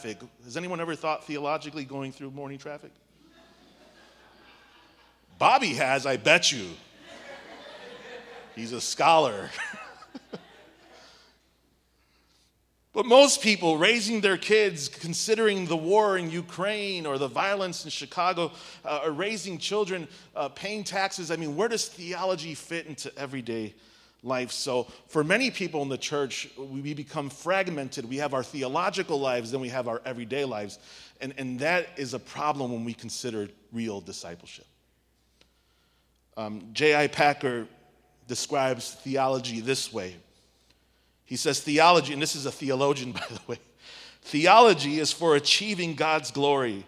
traffic. Has anyone ever thought theologically going through morning traffic? Bobby has, I bet you. He's a scholar. but most people raising their kids, considering the war in Ukraine or the violence in Chicago, uh, or raising children, uh, paying taxes, I mean, where does theology fit into everyday life? So, for many people in the church, we become fragmented. We have our theological lives, then we have our everyday lives. And, and that is a problem when we consider real discipleship. Um, J.I. Packer describes theology this way. He says, Theology, and this is a theologian, by the way, theology is for achieving God's glory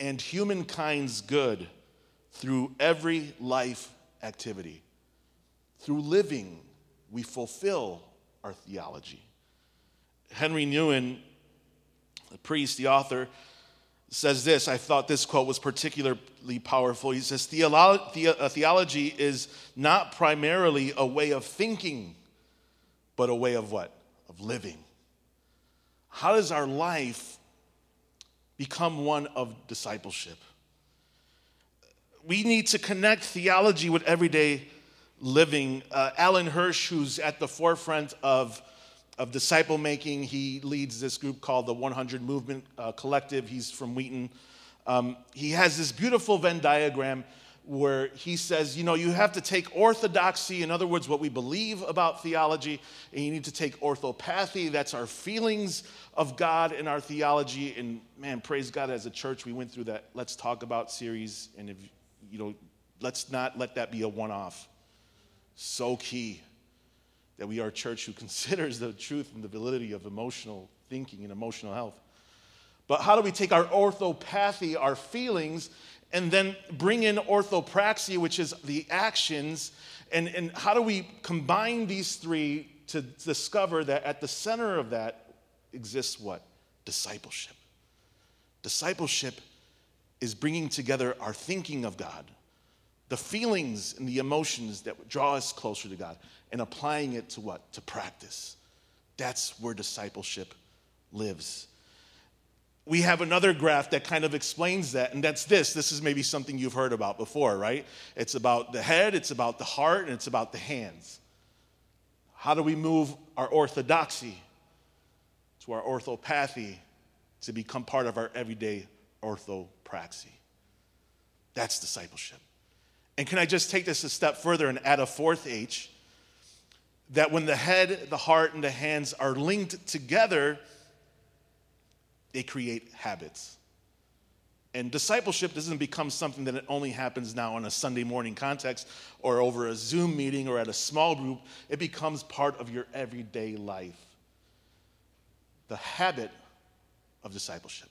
and humankind's good through every life activity. Through living, we fulfill our theology. Henri Nouwen, the priest, the author, says this. I thought this quote was particularly powerful. He says, uh, Theology is not primarily a way of thinking, but a way of what? Of living. How does our life become one of discipleship? We need to connect theology with everyday living. Uh, Alan Hirsch, who's at the forefront of of disciple making. He leads this group called the 100 Movement uh, Collective. He's from Wheaton. Um, he has this beautiful Venn diagram where he says, you know, you have to take orthodoxy, in other words, what we believe about theology, and you need to take orthopathy, that's our feelings of God and our theology. And man, praise God, as a church, we went through that Let's Talk About series, and if, you know, let's not let that be a one off. So key that we are a church who considers the truth and the validity of emotional thinking and emotional health. But how do we take our orthopathy, our feelings, and then bring in orthopraxy, which is the actions, and, and how do we combine these three to discover that at the center of that exists what? Discipleship. Discipleship is bringing together our thinking of God, the feelings and the emotions that draw us closer to God, and applying it to what? To practice. That's where discipleship lives. We have another graph that kind of explains that, and that's this. This is maybe something you've heard about before, right? It's about the head, it's about the heart, and it's about the hands. How do we move our orthodoxy to our orthopathy to become part of our everyday orthopraxy? That's discipleship. And can I just take this a step further and add a fourth H? That when the head, the heart, and the hands are linked together, they create habits. And discipleship doesn't become something that it only happens now in a Sunday morning context or over a Zoom meeting or at a small group. It becomes part of your everyday life. The habit of discipleship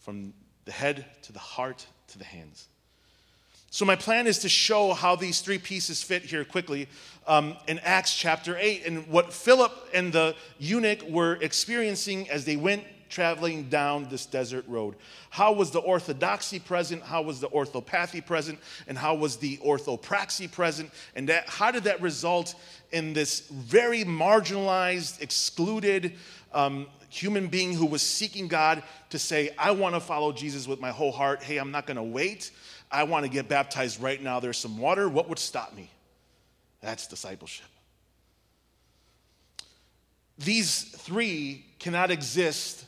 from the head to the heart to the hands. So, my plan is to show how these three pieces fit here quickly um, in Acts chapter 8 and what Philip and the eunuch were experiencing as they went traveling down this desert road. How was the orthodoxy present? How was the orthopathy present? And how was the orthopraxy present? And that, how did that result in this very marginalized, excluded um, human being who was seeking God to say, I want to follow Jesus with my whole heart. Hey, I'm not going to wait. I want to get baptized right now. There's some water. What would stop me? That's discipleship. These three cannot exist.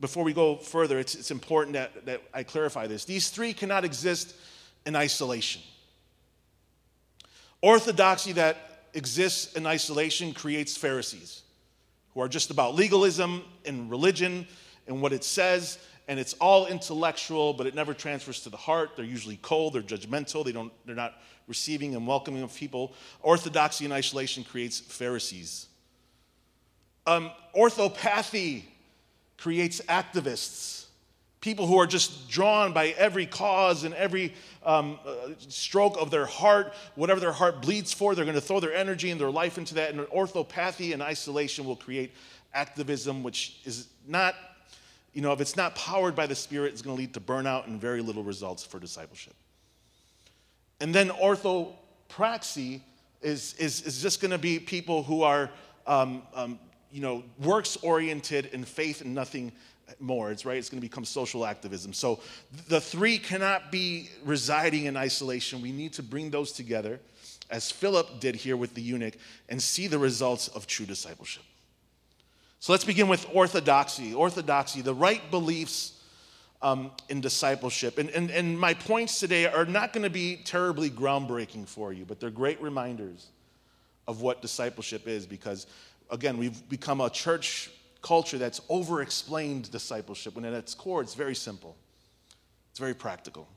Before we go further, it's, it's important that, that I clarify this. These three cannot exist in isolation. Orthodoxy that exists in isolation creates Pharisees who are just about legalism and religion and what it says and it's all intellectual, but it never transfers to the heart. They're usually cold, they're judgmental, they don't, they're not receiving and welcoming of people. Orthodoxy and isolation creates Pharisees. Um, orthopathy creates activists, people who are just drawn by every cause and every um, uh, stroke of their heart, whatever their heart bleeds for, they're going to throw their energy and their life into that. And orthopathy and isolation will create activism, which is not you know, if it's not powered by the Spirit, it's going to lead to burnout and very little results for discipleship. And then orthopraxy is, is, is just going to be people who are, um, um, you know, works oriented and faith and nothing more. It's right, it's going to become social activism. So the three cannot be residing in isolation. We need to bring those together, as Philip did here with the eunuch, and see the results of true discipleship. So let's begin with orthodoxy. Orthodoxy, the right beliefs um, in discipleship. And, and, and my points today are not going to be terribly groundbreaking for you, but they're great reminders of what discipleship is because, again, we've become a church culture that's over explained discipleship when at its core it's very simple, it's very practical.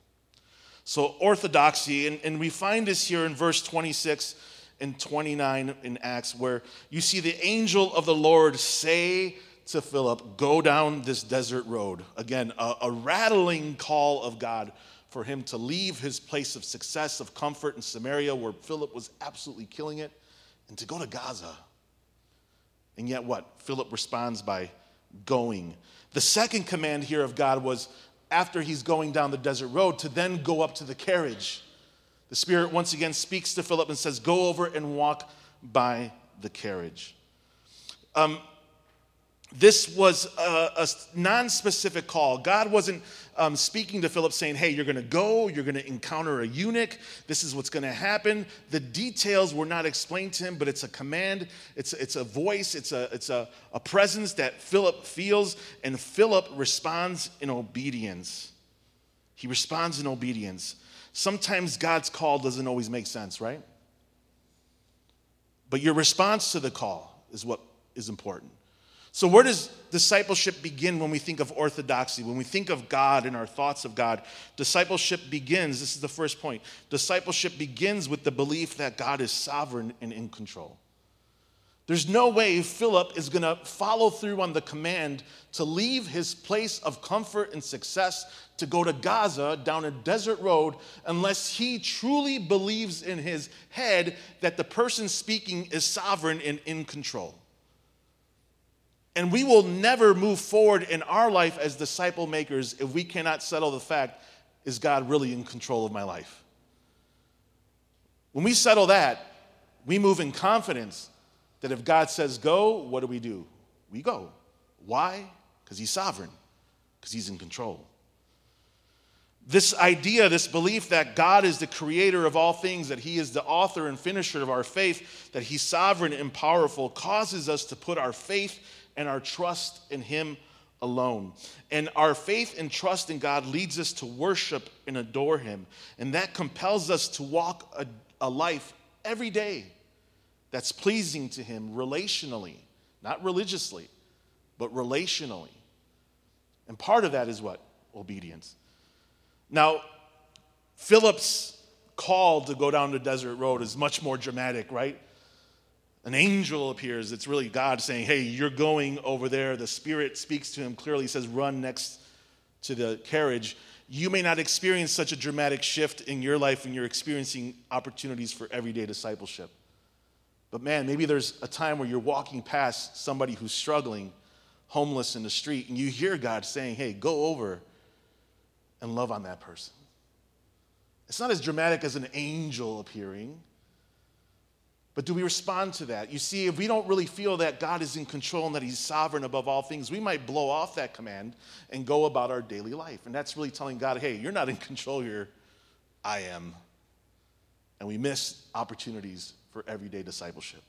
So, orthodoxy, and, and we find this here in verse 26 and 29 in Acts, where you see the angel of the Lord say to Philip, Go down this desert road. Again, a, a, rattling call of God for him to leave his place of success, of comfort in Samaria, where Philip was absolutely killing it, and to go to Gaza. And yet, what? Philip responds by going. The second command here of God was after he's going down the desert road to then go up to the carriage. The Spirit once again speaks to Philip and says, Go over and walk by the carriage. Um, this was a, a non specific call. God wasn't um, speaking to Philip saying, Hey, you're going to go, you're going to encounter a eunuch, this is what's going to happen. The details were not explained to him, but it's a command, it's, it's a voice, it's, a, it's a, a presence that Philip feels, and Philip responds in obedience. He responds in obedience. Sometimes God's call doesn't always make sense, right? But your response to the call is what is important. So, where does discipleship begin when we think of orthodoxy? When we think of God and our thoughts of God, discipleship begins. This is the first point. Discipleship begins with the belief that God is sovereign and in control. There's no way Philip is going to follow through on the command to leave his place of comfort and success to go to Gaza down a desert road unless he truly believes in his head that the person speaking is sovereign and in control. And we will never move forward in our life as disciple makers if we cannot settle the fact is God really in control of my life? When we settle that, we move in confidence that if God says go, what do we do? We go. Why? Because He's sovereign, because He's in control. This idea, this belief that God is the creator of all things, that He is the author and finisher of our faith, that He's sovereign and powerful, causes us to put our faith and our trust in Him alone. And our faith and trust in God leads us to worship and adore Him. And that compels us to walk a, a life every day that's pleasing to Him relationally, not religiously, but relationally. And part of that is what? Obedience. Now, Philip's call to go down the desert road is much more dramatic, right? an angel appears. It's really God saying, Hey, you're going over there. The Spirit speaks to him clearly, says, Run next to the carriage. You may not experience such a dramatic shift in your life when you're experiencing opportunities for everyday discipleship. But man, maybe there's a time where you're walking past somebody who's struggling, homeless in the street, and you hear God saying, Hey, go over and love on that person. It's not as dramatic as an angel appearing. But do we respond to that? You see, if we don't really feel that God is in control and that He's sovereign above all things, we might blow off that command and go about our daily life. And that's really telling God, hey, you're not in control here, I am. And we miss opportunities for everyday discipleship.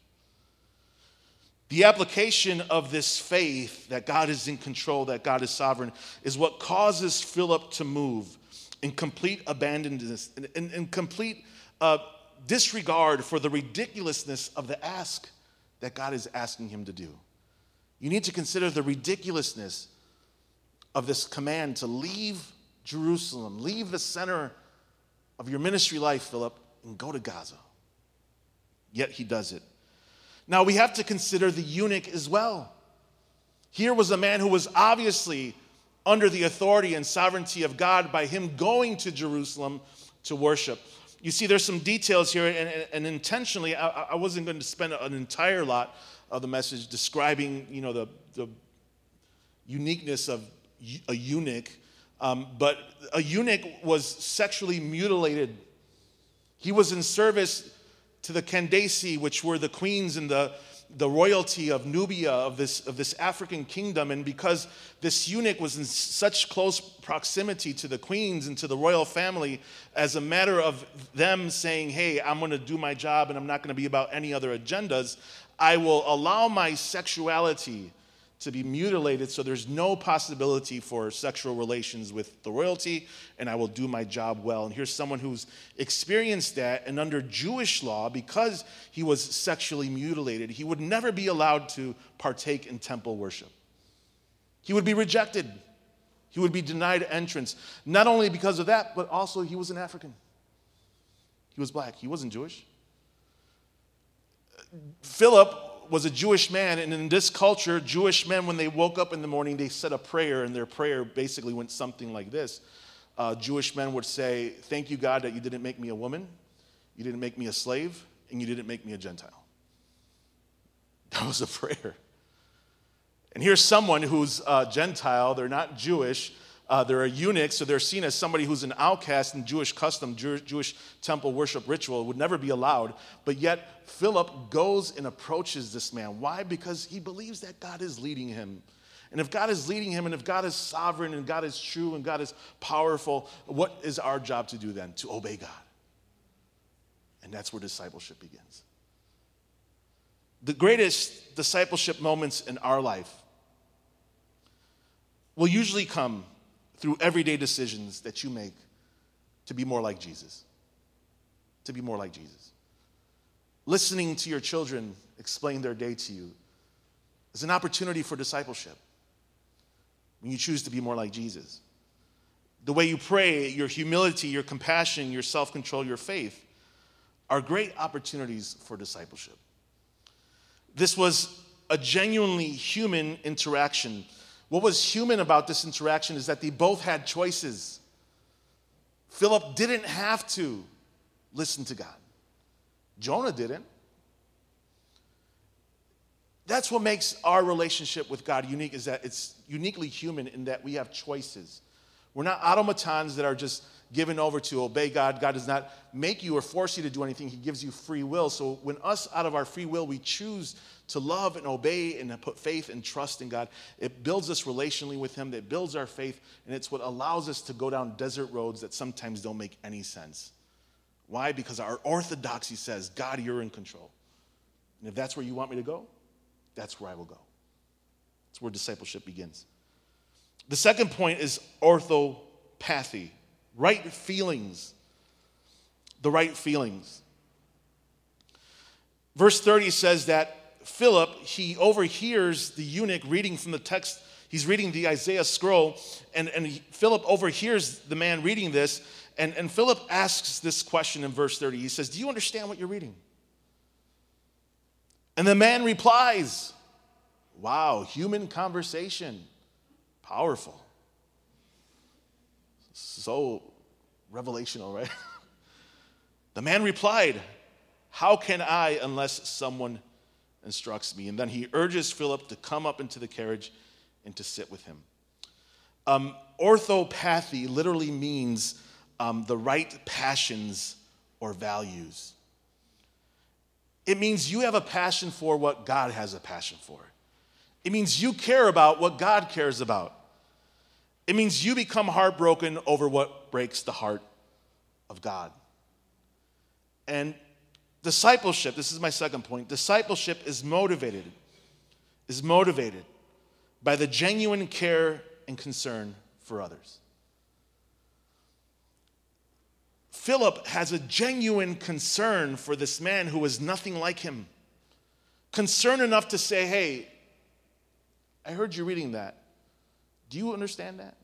The application of this faith that God is in control, that God is sovereign, is what causes Philip to move in complete abandonness, in, in, in complete uh, disregard for the ridiculousness of the ask that God is asking him to do. You need to consider the ridiculousness of this command to leave Jerusalem, leave the center of your ministry life, Philip, and go to Gaza. Yet he does it. Now we have to consider the eunuch as well. Here was a man who was obviously under the authority and sovereignty of God by him going to Jerusalem to worship you see, there's some details here, and, and intentionally, I, I, wasn't going to spend an entire lot of the message describing, you know, the, the uniqueness of a eunuch. Um, but a eunuch was sexually mutilated. He was in service to the Candace, which were the queens and the, the royalty of Nubia, of this, of this African kingdom. And because this eunuch was in such close proximity to the queens and to the royal family, as a matter of them saying, hey, I'm going to do my job and I'm not going to be about any other agendas, I will allow my sexuality to be mutilated so there's no possibility for sexual relations with the royalty, and I will do my job well. And here's someone who's experienced that, and under Jewish law, because he was sexually mutilated, he would never be allowed to partake in temple worship. He would be rejected, he would be denied entrance, not only because of that, but also he was an African. He was black, he wasn't Jewish. Philip was a Jewish man, and in this culture, Jewish men, when they woke up in the morning, they said a prayer, and their prayer basically went something like this. Uh, Jewish men would say, Thank you, God, that you didn't make me a woman, you didn't make me a slave, and you didn't make me a Gentile. That was a prayer. And here's someone who's a Gentile, they're not Jewish, uh, they're a eunuch, so they're seen as somebody who's an outcast in Jewish custom, Jew- Jewish temple worship ritual, would never be allowed. But yet, Philip goes and approaches this man. Why? Because he believes that God is leading him. And if God is leading him, and if God is sovereign, and God is true, and God is powerful, what is our job to do then? To obey God. And that's where discipleship begins. The greatest discipleship moments in our life will usually come through everyday decisions that you make to be more like Jesus. To be more like Jesus. Listening to your children explain their day to you is an opportunity for discipleship when you choose to be more like Jesus. The way you pray, your humility, your compassion, your self control, your faith are great opportunities for discipleship. This was a genuinely human interaction what was human about this interaction is that they both had choices. Philip didn't have to listen to God, Jonah didn't. That's what makes our relationship with God unique, is that it's uniquely human in that we have choices. We're not automatons that are just given over to obey God. God does not make you or force you to do anything, He gives you free will. So when us, out of our free will, we choose to love and obey and put faith and trust in God, it builds us relationally with Him, that builds our faith, and it's what allows us to go down desert roads that sometimes don't make any sense. Why? Because our orthodoxy says, God, you're in control. And if that's where you want me to go, that's where I will go. That's where discipleship begins. The second point is orthopathy, right feelings. The right feelings. Verse 30 says that Philip, he overhears the eunuch reading from the text. He's reading the Isaiah scroll, and, and Philip overhears the man reading this. And, and Philip asks this question in verse 30. He says, Do you understand what you're reading? And the man replies, Wow, human conversation. Powerful. So revelational, right? the man replied, How can I unless someone instructs me. And then he urges Philip to come up into the carriage and to sit with him. Um, orthopathy literally means um, the right passions or values. It means you have a passion for what God has a passion for. It means you care about what God cares about. It means you become heartbroken over what breaks the heart of God. And Discipleship, this is my second point. Discipleship is motivated, is motivated by the genuine care and concern for others. Philip has a genuine concern for this man who is nothing like him. Concern enough to say, hey, I heard you reading that. Do you understand that?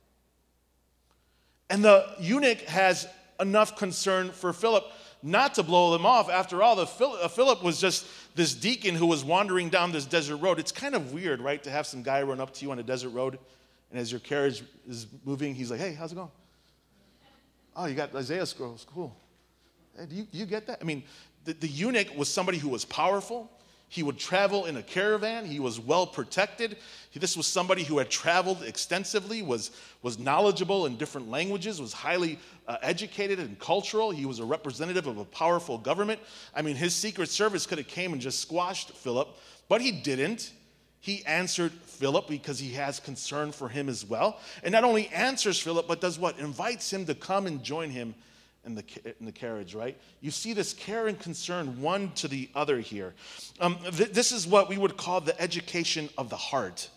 And the eunuch has enough concern for Philip not to blow them off. After all, the uh, Philip was just this deacon who was wandering down this desert road. It's kind of weird, right, to have some guy run up to you on a desert road, and as your carriage is moving, he's like, "Hey, how's it going?" Oh, you got Isaiah scrolls. Cool. Hey, do you, do you get that? I mean, the, the eunuch was somebody who was powerful. He would travel in a caravan. He was well protected. This was somebody who had traveled extensively, was, was knowledgeable in different languages, was highly uh, educated and cultural. He was a representative of a powerful government. I mean, his Secret Service could have came and just squashed Philip, but he didn't. He answered Philip because he has concern for him as well. And not only answers Philip, but does what? Invites him to come and join him in the, in the carriage, right? You see this care and concern one to the other here. Um, th- this is what we would call the education of the heart.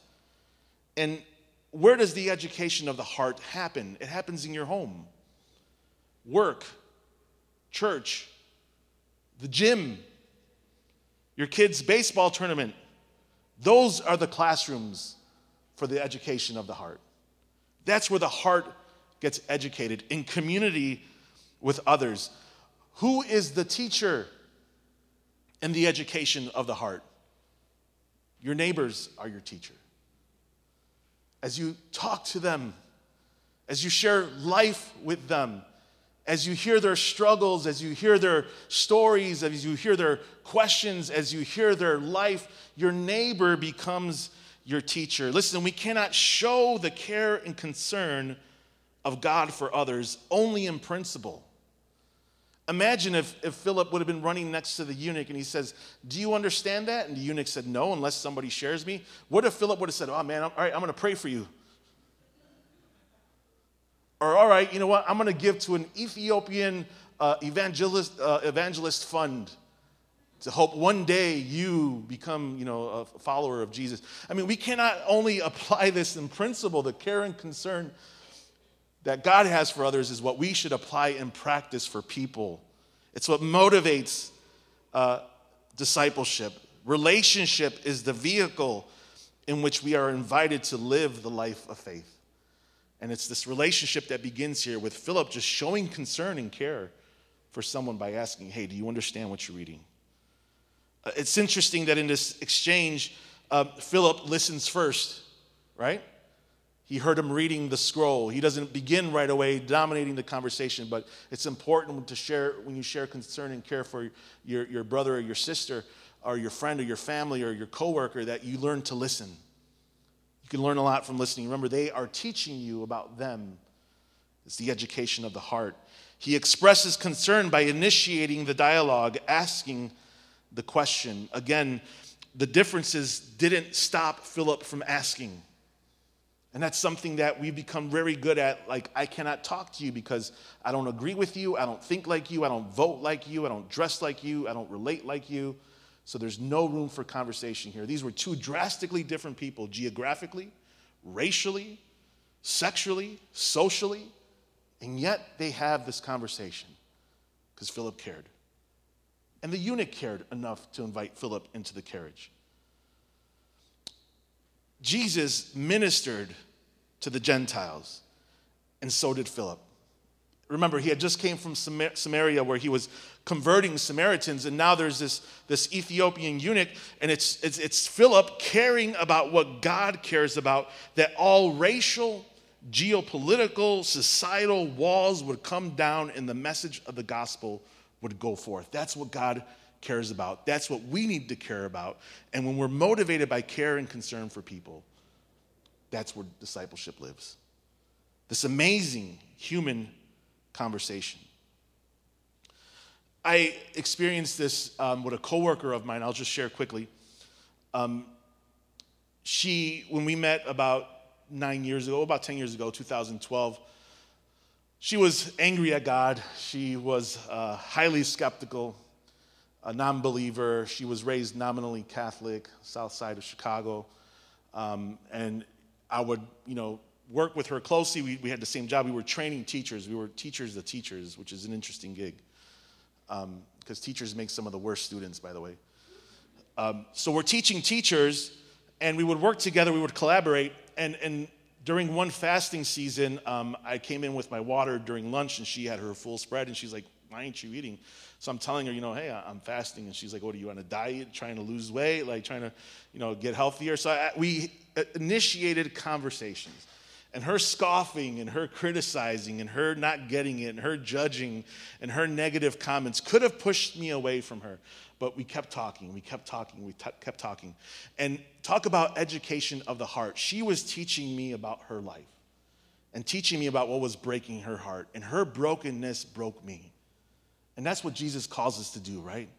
And where does the education of the heart happen? It happens in your home, work, church, the gym, your kids' baseball tournament. Those are the classrooms for the education of the heart. That's where the heart gets educated in community with others. Who is the teacher in the education of the heart? Your neighbors are your teacher as you talk to them, as you share life with them, as you hear their struggles, as you hear their stories, as you hear their questions, as you hear their life, your neighbor becomes your teacher. Listen, we cannot show the care and concern of God for others only in principle. Imagine if, if Philip would have been running next to the eunuch and he says, Do you understand that? And the eunuch said, No, unless somebody shares me. What if Philip would have said, Oh man, all right, I'm going to pray for you? Or, all right, you know what? I'm going to give to an Ethiopian uh, evangelist, uh, evangelist fund to hope one day you become, you know, a follower of Jesus. I mean, we cannot only apply this in principle, the care and concern that God has for others is what we should apply in practice for people. It's what motivates uh, discipleship. Relationship is the vehicle in which we are invited to live the life of faith. And it's this relationship that begins here with Philip just showing concern and care for someone by asking, Hey, do you understand what you're reading? Uh, it's interesting that in this exchange, uh, Philip listens first, right? He heard him reading the scroll. He doesn't begin right away dominating the conversation, but it's important to share when you share concern and care for your, your brother or your sister or your friend or your family or your coworker that you learn to listen. You can learn a lot from listening. Remember, they are teaching you about them. It's the education of the heart. He expresses concern by initiating the dialogue, asking the question. Again, the differences didn't stop Philip from asking. And that's something that we've become very good at. Like, I cannot talk to you because I don't agree with you. I don't think like you. I don't vote like you. I don't dress like you. I don't relate like you. So there's no room for conversation here. These were two drastically different people geographically, racially, sexually, socially. And yet they have this conversation because Philip cared. And the eunuch cared enough to invite Philip into the carriage. Jesus ministered to the Gentiles, and so did Philip. Remember, he had just came from Samaria where he was converting Samaritans, and now there's this, this Ethiopian eunuch, and it's, it's, it's Philip caring about what God cares about, that all racial, geopolitical, societal walls would come down and the message of the gospel would go forth. That's what God cares about. That's what we need to care about. And when we're motivated by care and concern for people, that's where discipleship lives. This amazing human conversation. I experienced this um, with a coworker of mine. I'll just share quickly. Um, she, when we met about nine years ago, about 10 years ago, 2012, she was angry at God. She was uh, highly skeptical, a non believer. She was raised nominally Catholic, south side of Chicago. Um, and I would, you know, work with her closely. We, we had the same job. We were training teachers. We were teachers of teachers, which is an interesting gig. Because um, teachers make some of the worst students, by the way. Um, so we're teaching teachers, and we would work together. We would collaborate. And, and during one fasting season, um, I came in with my water during lunch, and she had her full spread, and she's like, why aren't you eating? So I'm telling her, you know, hey, I'm fasting. And she's like, what, are you on a diet, trying to lose weight, like trying to, you know, get healthier? So I, we initiated conversations. And her scoffing and her criticizing and her not getting it and her judging and her negative comments could have pushed me away from her. But we kept talking, we kept talking, we t- kept talking. And talk about education of the heart. She was teaching me about her life and teaching me about what was breaking her heart. And her brokenness broke me. And that's what Jesus calls us to do, right?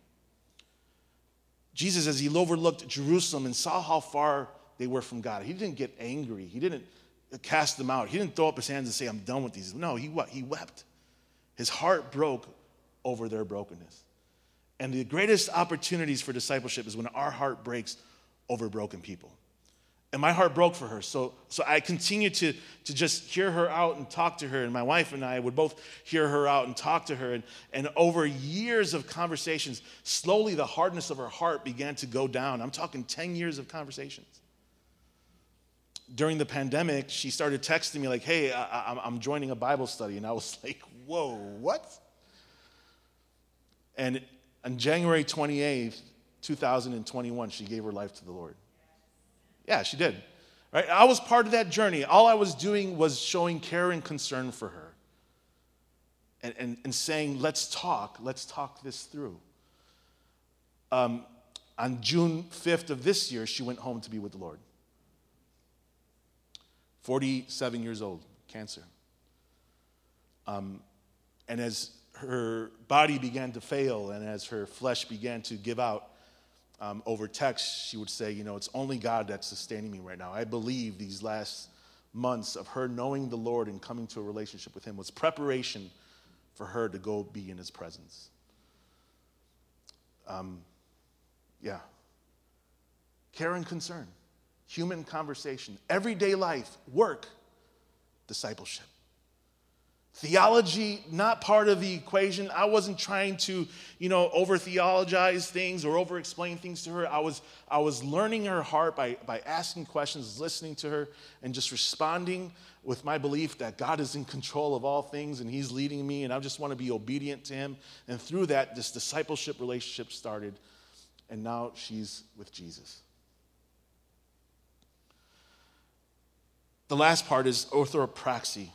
Jesus, as he overlooked Jerusalem and saw how far they were from God, he didn't get angry. He didn't cast them out. He didn't throw up his hands and say, I'm done with these. No, he what? He wept. His heart broke over their brokenness. And the greatest opportunities for discipleship is when our heart breaks over broken people. And my heart broke for her. So, so I continued to, to just hear her out and talk to her. And my wife and I would both hear her out and talk to her. And, and over years of conversations, slowly the hardness of her heart began to go down. I'm talking 10 years of conversations during the pandemic, she started texting me like, "Hey, I, am joining a Bible study," and I was like, "Whoa, what?" And on January 28th, 2021, she gave her life to the Lord. Yeah, she did. Right? I was part of that journey. All I was doing was showing care and concern for her, and, and, and saying, "Let's talk. Let's talk this through." Um, on June 5th of this year, she went home to be with the Lord. 47 years old, cancer. Um, and as her body began to fail and as her flesh began to give out um, over text, she would say, You know, it's only God that's sustaining me right now. I believe these last months of her knowing the Lord and coming to a relationship with Him was preparation for her to go be in His presence. Um, yeah. Care and concern human conversation, everyday life, work, discipleship. Theology, not part of the equation. I wasn't trying to, you know, over theologize things or over explain things to her. I was, I was learning her heart by, by asking questions, listening to her, and just responding with my belief that God is in control of all things and He's leading me, and I just want to be obedient to Him. And through that, this discipleship relationship started, and now she's with Jesus. The last part is orthopraxy.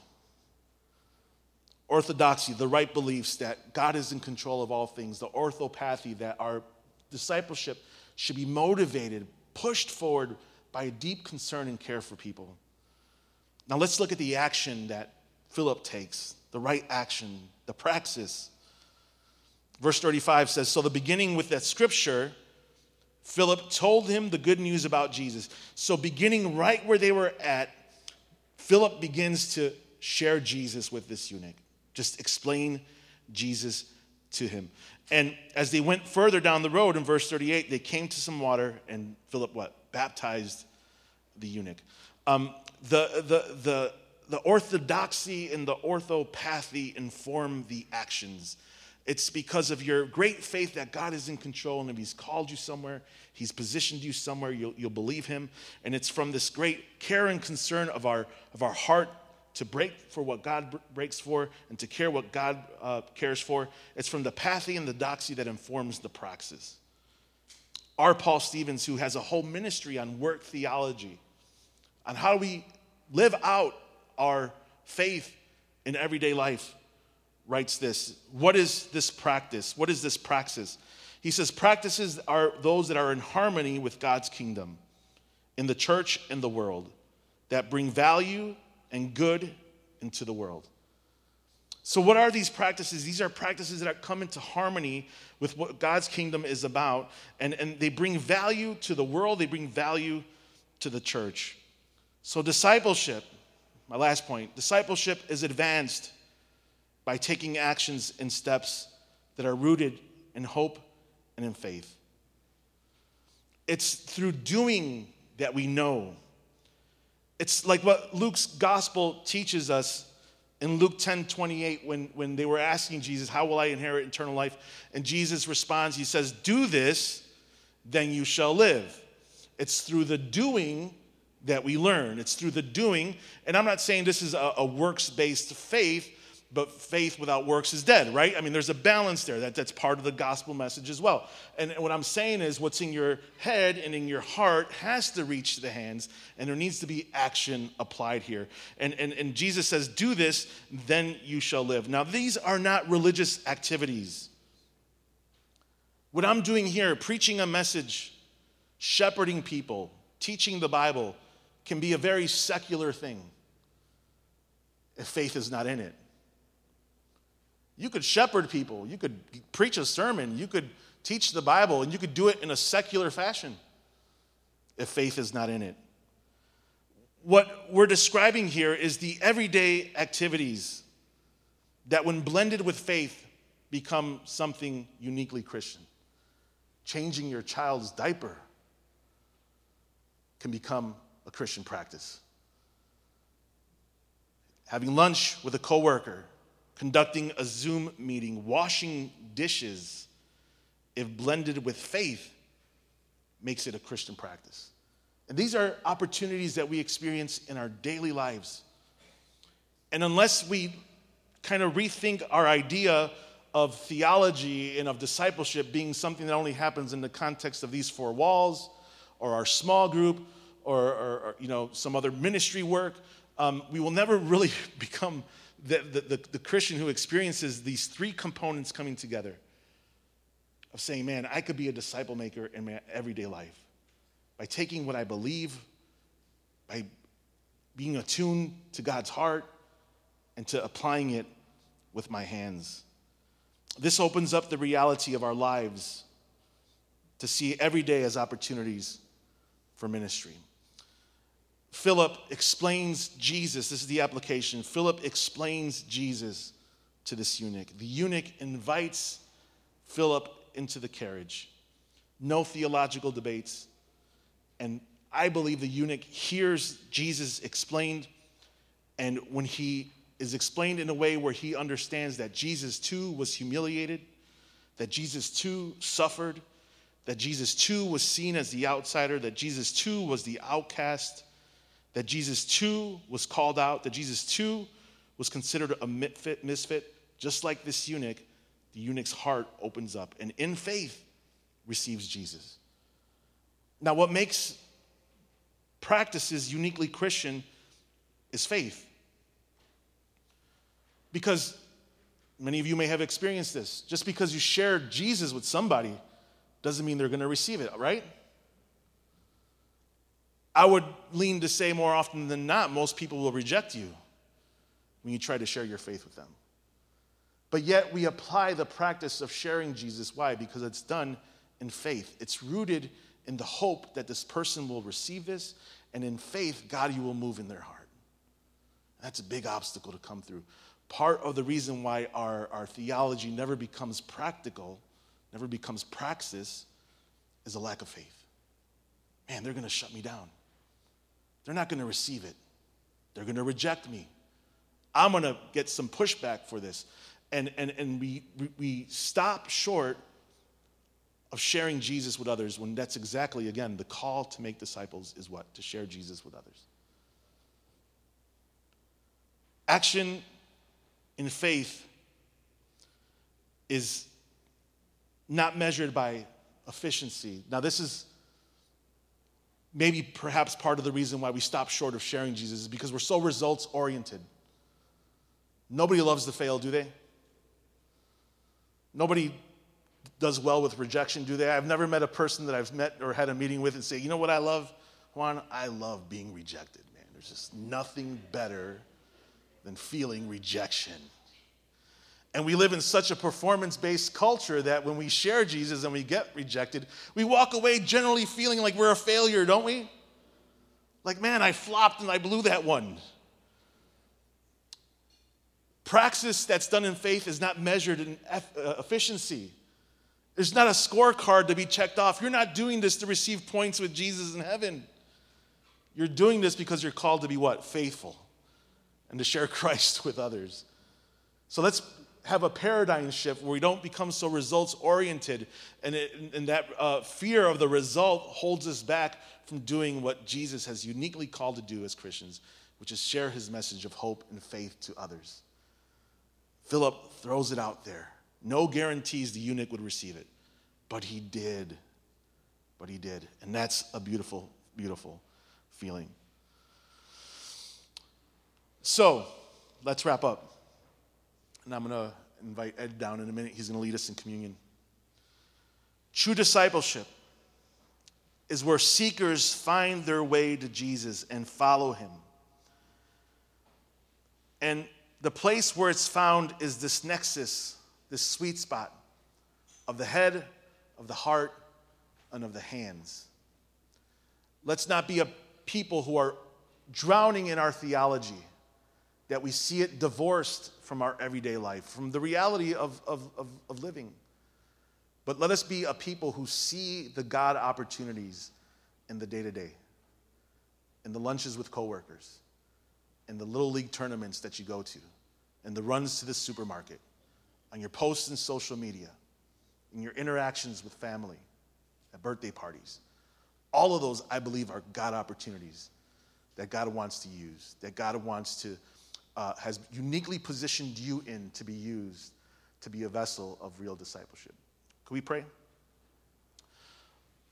Orthodoxy, the right beliefs that God is in control of all things, the orthopathy that our discipleship should be motivated, pushed forward by a deep concern and care for people. Now let's look at the action that Philip takes, the right action, the praxis. Verse 35 says So, the beginning with that scripture, Philip told him the good news about Jesus. So, beginning right where they were at, Philip begins to share Jesus with this eunuch, just explain Jesus to him. And as they went further down the road in verse 38, they came to some water, and Philip what? Baptized the eunuch. Um, the, the, the, the orthodoxy and the orthopathy inform the actions. It's because of your great faith that God is in control, and if He's called you somewhere, He's positioned you somewhere, you'll, you'll believe Him. And it's from this great care and concern of our, of our heart to break for what God breaks for and to care what God uh, cares for. It's from the pathy and the doxy that informs the praxis. R. Paul Stevens, who has a whole ministry on work theology, on how we live out our faith in everyday life, writes this What is this practice? What is this praxis? He says, Practices are those that are in harmony with God's kingdom in the church and the world, that bring value and good into the world. So, what are these practices? These are practices that come into harmony with what God's kingdom is about, and, and they bring value to the world, they bring value to the church. So, discipleship, my last point discipleship is advanced by taking actions and steps that are rooted in hope and in faith. It's through doing that we know. It's like what Luke's gospel teaches us in Luke 10 28 when, when they were asking Jesus, How will I inherit eternal life? And Jesus responds, He says, Do this, then you shall live. It's through the doing that we learn. It's through the doing. And I'm not saying this is a, a works based faith, but faith without works is dead, right? I mean, there's a balance there. That, that's part of the gospel message as well. And what I'm saying is, what's in your head and in your heart has to reach the hands, and there needs to be action applied here. And, and, and Jesus says, Do this, then you shall live. Now, these are not religious activities. What I'm doing here, preaching a message, shepherding people, teaching the Bible, can be a very secular thing if faith is not in it. You could shepherd people, you could preach a sermon, you could teach the Bible, and you could do it in a secular fashion if faith is not in it. What we're describing here is the everyday activities that, when blended with faith, become something uniquely Christian. Changing your child's diaper can become a Christian practice. Having lunch with a coworker conducting a Zoom meeting, washing dishes, if blended with faith, makes it a Christian practice. And these are opportunities that we experience in our daily lives. And unless we kind of rethink our idea of theology and of discipleship being something that only happens in the context of these four walls or our small group or, or, or you know, some other ministry work, um, we will never really become the, the, the, the Christian who experiences these three components coming together of saying, man, I could be a disciple maker in my everyday life by taking what I believe, by being attuned to God's heart, and to applying it with my hands. This opens up the reality of our lives to see every day as opportunities for ministry. Philip explains Jesus. This is the application. Philip explains Jesus to this eunuch. The eunuch invites Philip into the carriage. No theological debates. And I believe the eunuch hears Jesus explained, and when he is explained in a way where he understands that Jesus too was humiliated, that Jesus too suffered, that Jesus too was seen as the outsider, that Jesus too was the outcast that Jesus too was called out, that Jesus too was considered a misfit, misfit, just like this eunuch, the eunuch's heart opens up and in faith receives Jesus. Now, what makes practices uniquely Christian is faith. Because many of you may have experienced this. Just because you shared Jesus with somebody doesn't mean they're going to receive it, right? I would lean to say more often than not, most people will reject you when you try to share your faith with them. But yet, we apply the practice of sharing Jesus. Why? Because it's done in faith. It's rooted in the hope that this person will receive this, and in faith, God, you will move in their heart. That's a big obstacle to come through. Part of the reason why our, our theology never becomes practical, never becomes praxis, is a lack of faith. Man, they're going to shut me down. They're not going to receive it. They're going to reject me. I'm going to get some pushback for this. And, and, and we, we stop short of sharing Jesus with others when that's exactly, again, the call to make disciples is what? To share Jesus with others. Action in faith is not measured by efficiency. Now, this is maybe perhaps part of the reason why we stop short of sharing Jesus is because we're so results oriented. Nobody loves to fail, do they? Nobody does well with rejection, do they? I've never met a person that I've met or had a meeting with and say, you know what I love? Juan, I love being rejected, man. There's just nothing better than feeling rejection. And we live in such a performance based culture that when we share Jesus and we get rejected, we walk away generally feeling like we're a failure, don't we? Like, man, I flopped and I blew that one. Praxis that's done in faith is not measured in uh, efficiency. There's not a scorecard to be checked off. You're not doing this to receive points with Jesus in heaven. You're doing this because you're called to be what? Faithful and to share Christ with others. So let's have a paradigm shift where we don't become so results oriented, and, and that uh, fear of the result holds us back from doing what Jesus has uniquely called to do as Christians, which is share his message of hope and faith to others. Philip throws it out there. No guarantees the eunuch would receive it, but he did. But he did. And that's a beautiful, beautiful feeling. So let's wrap up. And I'm going to invite Ed down in a minute. He's going to lead us in communion. True discipleship is where seekers find their way to Jesus and follow him. And the place where it's found is this nexus, this sweet spot of the head, of the heart, and of the hands. Let's not be a people who are drowning in our theology, that we see it divorced from our everyday life, from the reality of, of, of, of living. But let us be a people who see the God opportunities in the day to day, in the lunches with coworkers, in the little league tournaments that you go to, in the runs to the supermarket, on your posts in social media, in your interactions with family, at birthday parties. All of those, I believe, are God opportunities that God wants to use, that God wants to, uh, has uniquely positioned you in to be used to be a vessel of real discipleship. Can we pray?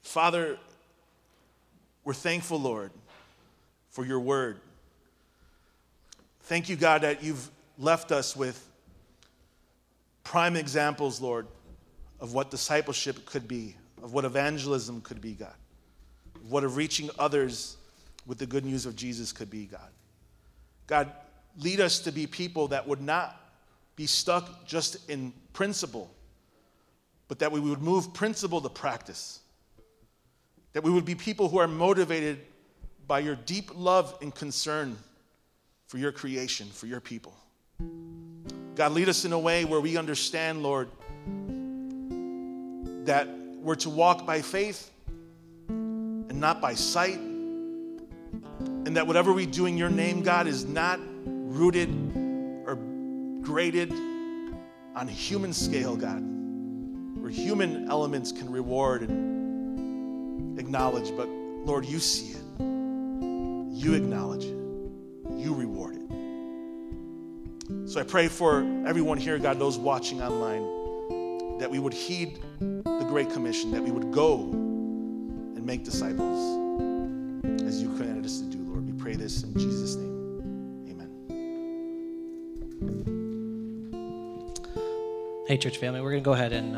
Father, we're thankful, Lord, for your word. Thank you, God, that you've left us with prime examples, Lord, of what discipleship could be, of what evangelism could be, God, of what of reaching others with the good news of Jesus could be, God. God, lead us to be people that would not be stuck just in principle, but that we would move principle to practice. That we would be people who are motivated by your deep love and concern for your creation, for your people. God, lead us in a way where we understand, Lord, that we're to walk by faith and not by sight. And that whatever we do in your name, God, is not rooted or graded on human scale, God, where human elements can reward and acknowledge. But Lord, you see it, you acknowledge it, you reward it. So I pray for everyone here, God, those watching online, that we would heed the Great Commission, that we would go and make disciples as you commanded us to do, Lord. We pray this in Jesus' name. Hey, church family, we're going to go ahead and